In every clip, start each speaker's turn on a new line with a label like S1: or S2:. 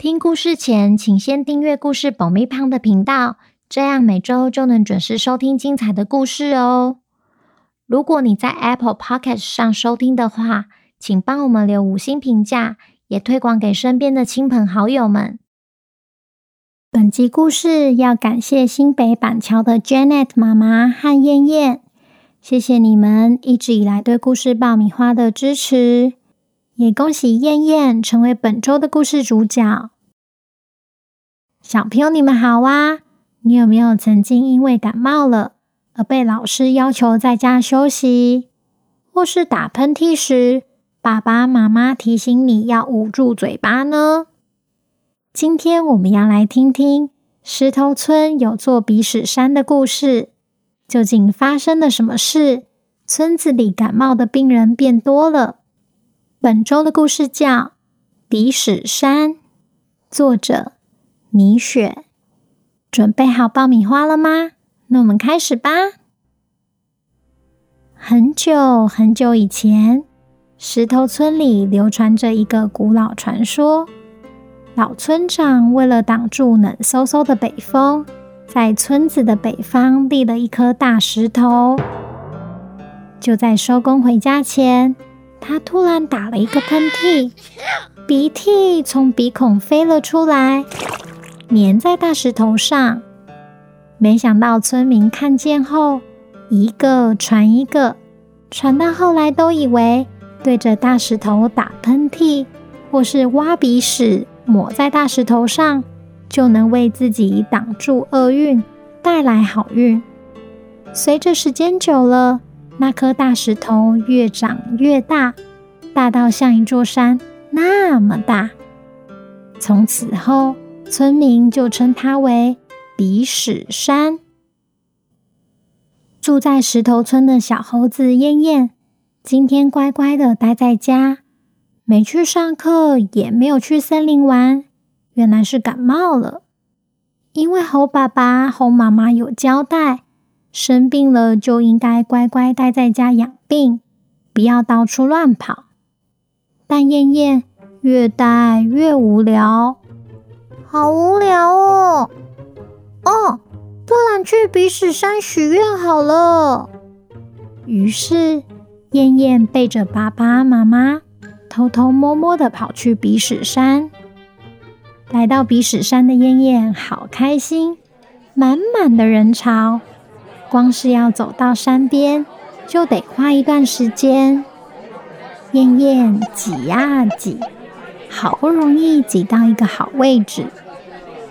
S1: 听故事前，请先订阅故事爆米胖的频道，这样每周就能准时收听精彩的故事哦。如果你在 Apple Podcast 上收听的话，请帮我们留五星评价，也推广给身边的亲朋好友们。本集故事要感谢新北板桥的 Janet 妈妈和燕燕，谢谢你们一直以来对故事爆米花的支持。也恭喜燕燕成为本周的故事主角。小朋友，你们好啊！你有没有曾经因为感冒了而被老师要求在家休息，或是打喷嚏时，爸爸妈妈提醒你要捂住嘴巴呢？今天我们要来听听石头村有座鼻屎山的故事。究竟发生了什么事？村子里感冒的病人变多了。本周的故事叫《鼻屎山》，作者米雪。准备好爆米花了吗？那我们开始吧。很久很久以前，石头村里流传着一个古老传说：老村长为了挡住冷飕飕的北风，在村子的北方立了一颗大石头。就在收工回家前，他突然打了一个喷嚏，鼻涕从鼻孔飞了出来，粘在大石头上。没想到村民看见后，一个传一个，传到后来都以为对着大石头打喷嚏，或是挖鼻屎抹在大石头上，就能为自己挡住厄运，带来好运。随着时间久了，那颗大石头越长越大，大到像一座山那么大。从此后，村民就称它为鼻屎山。住在石头村的小猴子燕燕，今天乖乖的待在家，没去上课，也没有去森林玩。原来是感冒了，因为猴爸爸、猴妈妈有交代。生病了就应该乖乖待在家养病，不要到处乱跑。但燕燕越待越无聊，好无聊哦！哦，不然去鼻屎山许愿好了。于是燕燕背着爸爸妈妈，偷偷摸摸的跑去鼻屎山。来到鼻屎山的燕燕好开心，满满的人潮。光是要走到山边，就得花一段时间。燕燕挤呀挤，好不容易挤到一个好位置，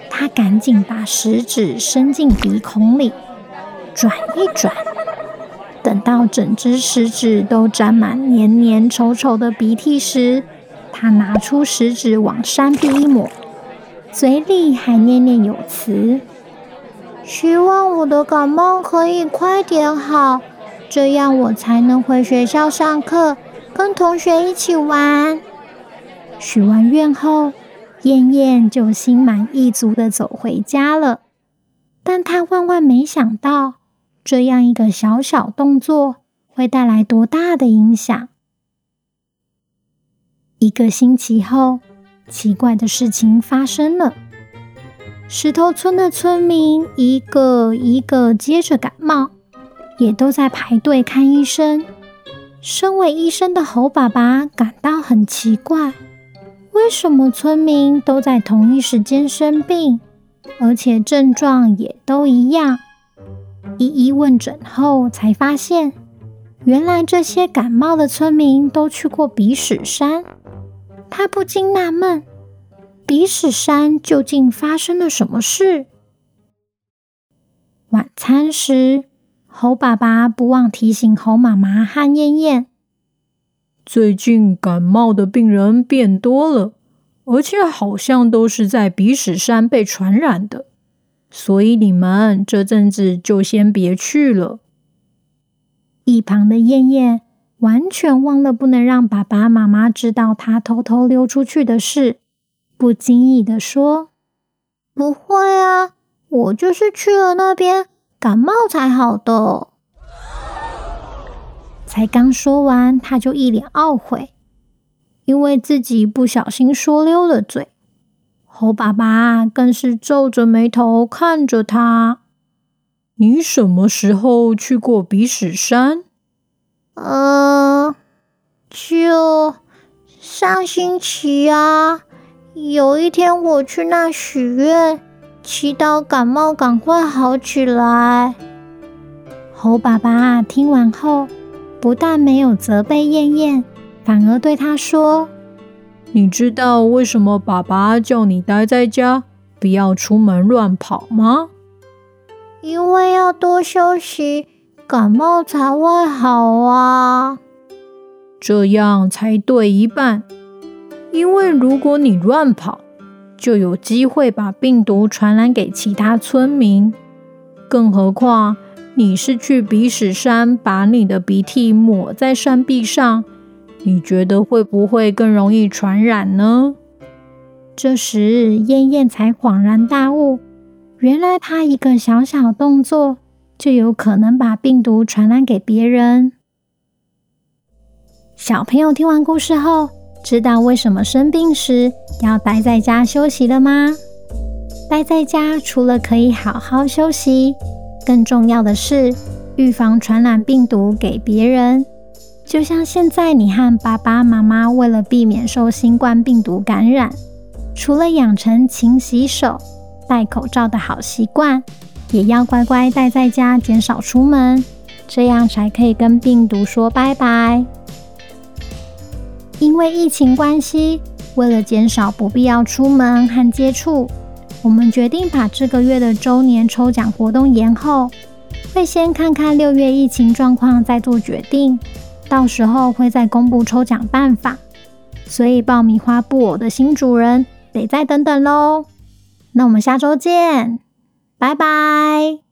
S1: 她赶紧把食指伸进鼻孔里，转一转。等到整只食指都沾满黏黏稠稠的鼻涕时，她拿出食指往山壁一抹，嘴里还念念有词。希望我的感冒可以快点好，这样我才能回学校上课，跟同学一起玩。许完愿后，燕燕就心满意足的走回家了。但她万万没想到，这样一个小小动作会带来多大的影响。一个星期后，奇怪的事情发生了。石头村的村民一个一个接着感冒，也都在排队看医生。身为医生的猴爸爸感到很奇怪：为什么村民都在同一时间生病，而且症状也都一样？一一问诊后，才发现原来这些感冒的村民都去过鼻屎山。他不禁纳闷。鼻屎山究竟发生了什么事？晚餐时，猴爸爸不忘提醒猴妈妈和燕燕：
S2: 最近感冒的病人变多了，而且好像都是在鼻屎山被传染的。所以你们这阵子就先别去了。
S1: 一旁的燕燕完全忘了不能让爸爸妈妈知道她偷偷溜出去的事，不经意地说：“不会啊，我就是去了那边，感冒才好的。”才刚说完，他就一脸懊悔，因为自己不小心说溜了嘴。猴爸爸更是皱着眉头看着他。
S2: 你什么时候去过鼻屎山？
S1: 呃，就上星期啊。有一天我去那许愿，祈祷感冒赶快好起来。猴爸爸听完后，不但没有责备燕燕，反而对他说：“
S2: 你知道为什么爸爸叫你待在家，不要出门乱跑吗？”
S1: 因为要多休息，感冒才会好啊。
S2: 这样才对一半。因为如果你乱跑，就有机会把病毒传染给其他村民。更何况你是去鼻屎山，把你的鼻涕抹在山壁上，你觉得会不会更容易传染呢？
S1: 这时，燕燕才恍然大悟。原来她一个小小动作就有可能把病毒传染给别人。小朋友听完故事后，知道为什么生病时要待在家休息了吗？待在家除了可以好好休息，更重要的是预防传染病毒给别人。就像现在，你和爸爸妈妈为了避免受新冠病毒感染，除了养成勤洗手，戴口罩的好习惯，也要乖乖待在家，减少出门，这样才可以跟病毒说拜拜。因为疫情关系，为了减少不必要出门和接触，我们决定把这个月的周年抽奖活动延后，会先看看六月疫情状况再做决定，到时候会再公布抽奖办法。所以爆米花布偶的新主人得再等等喽。那我们下周见，拜拜。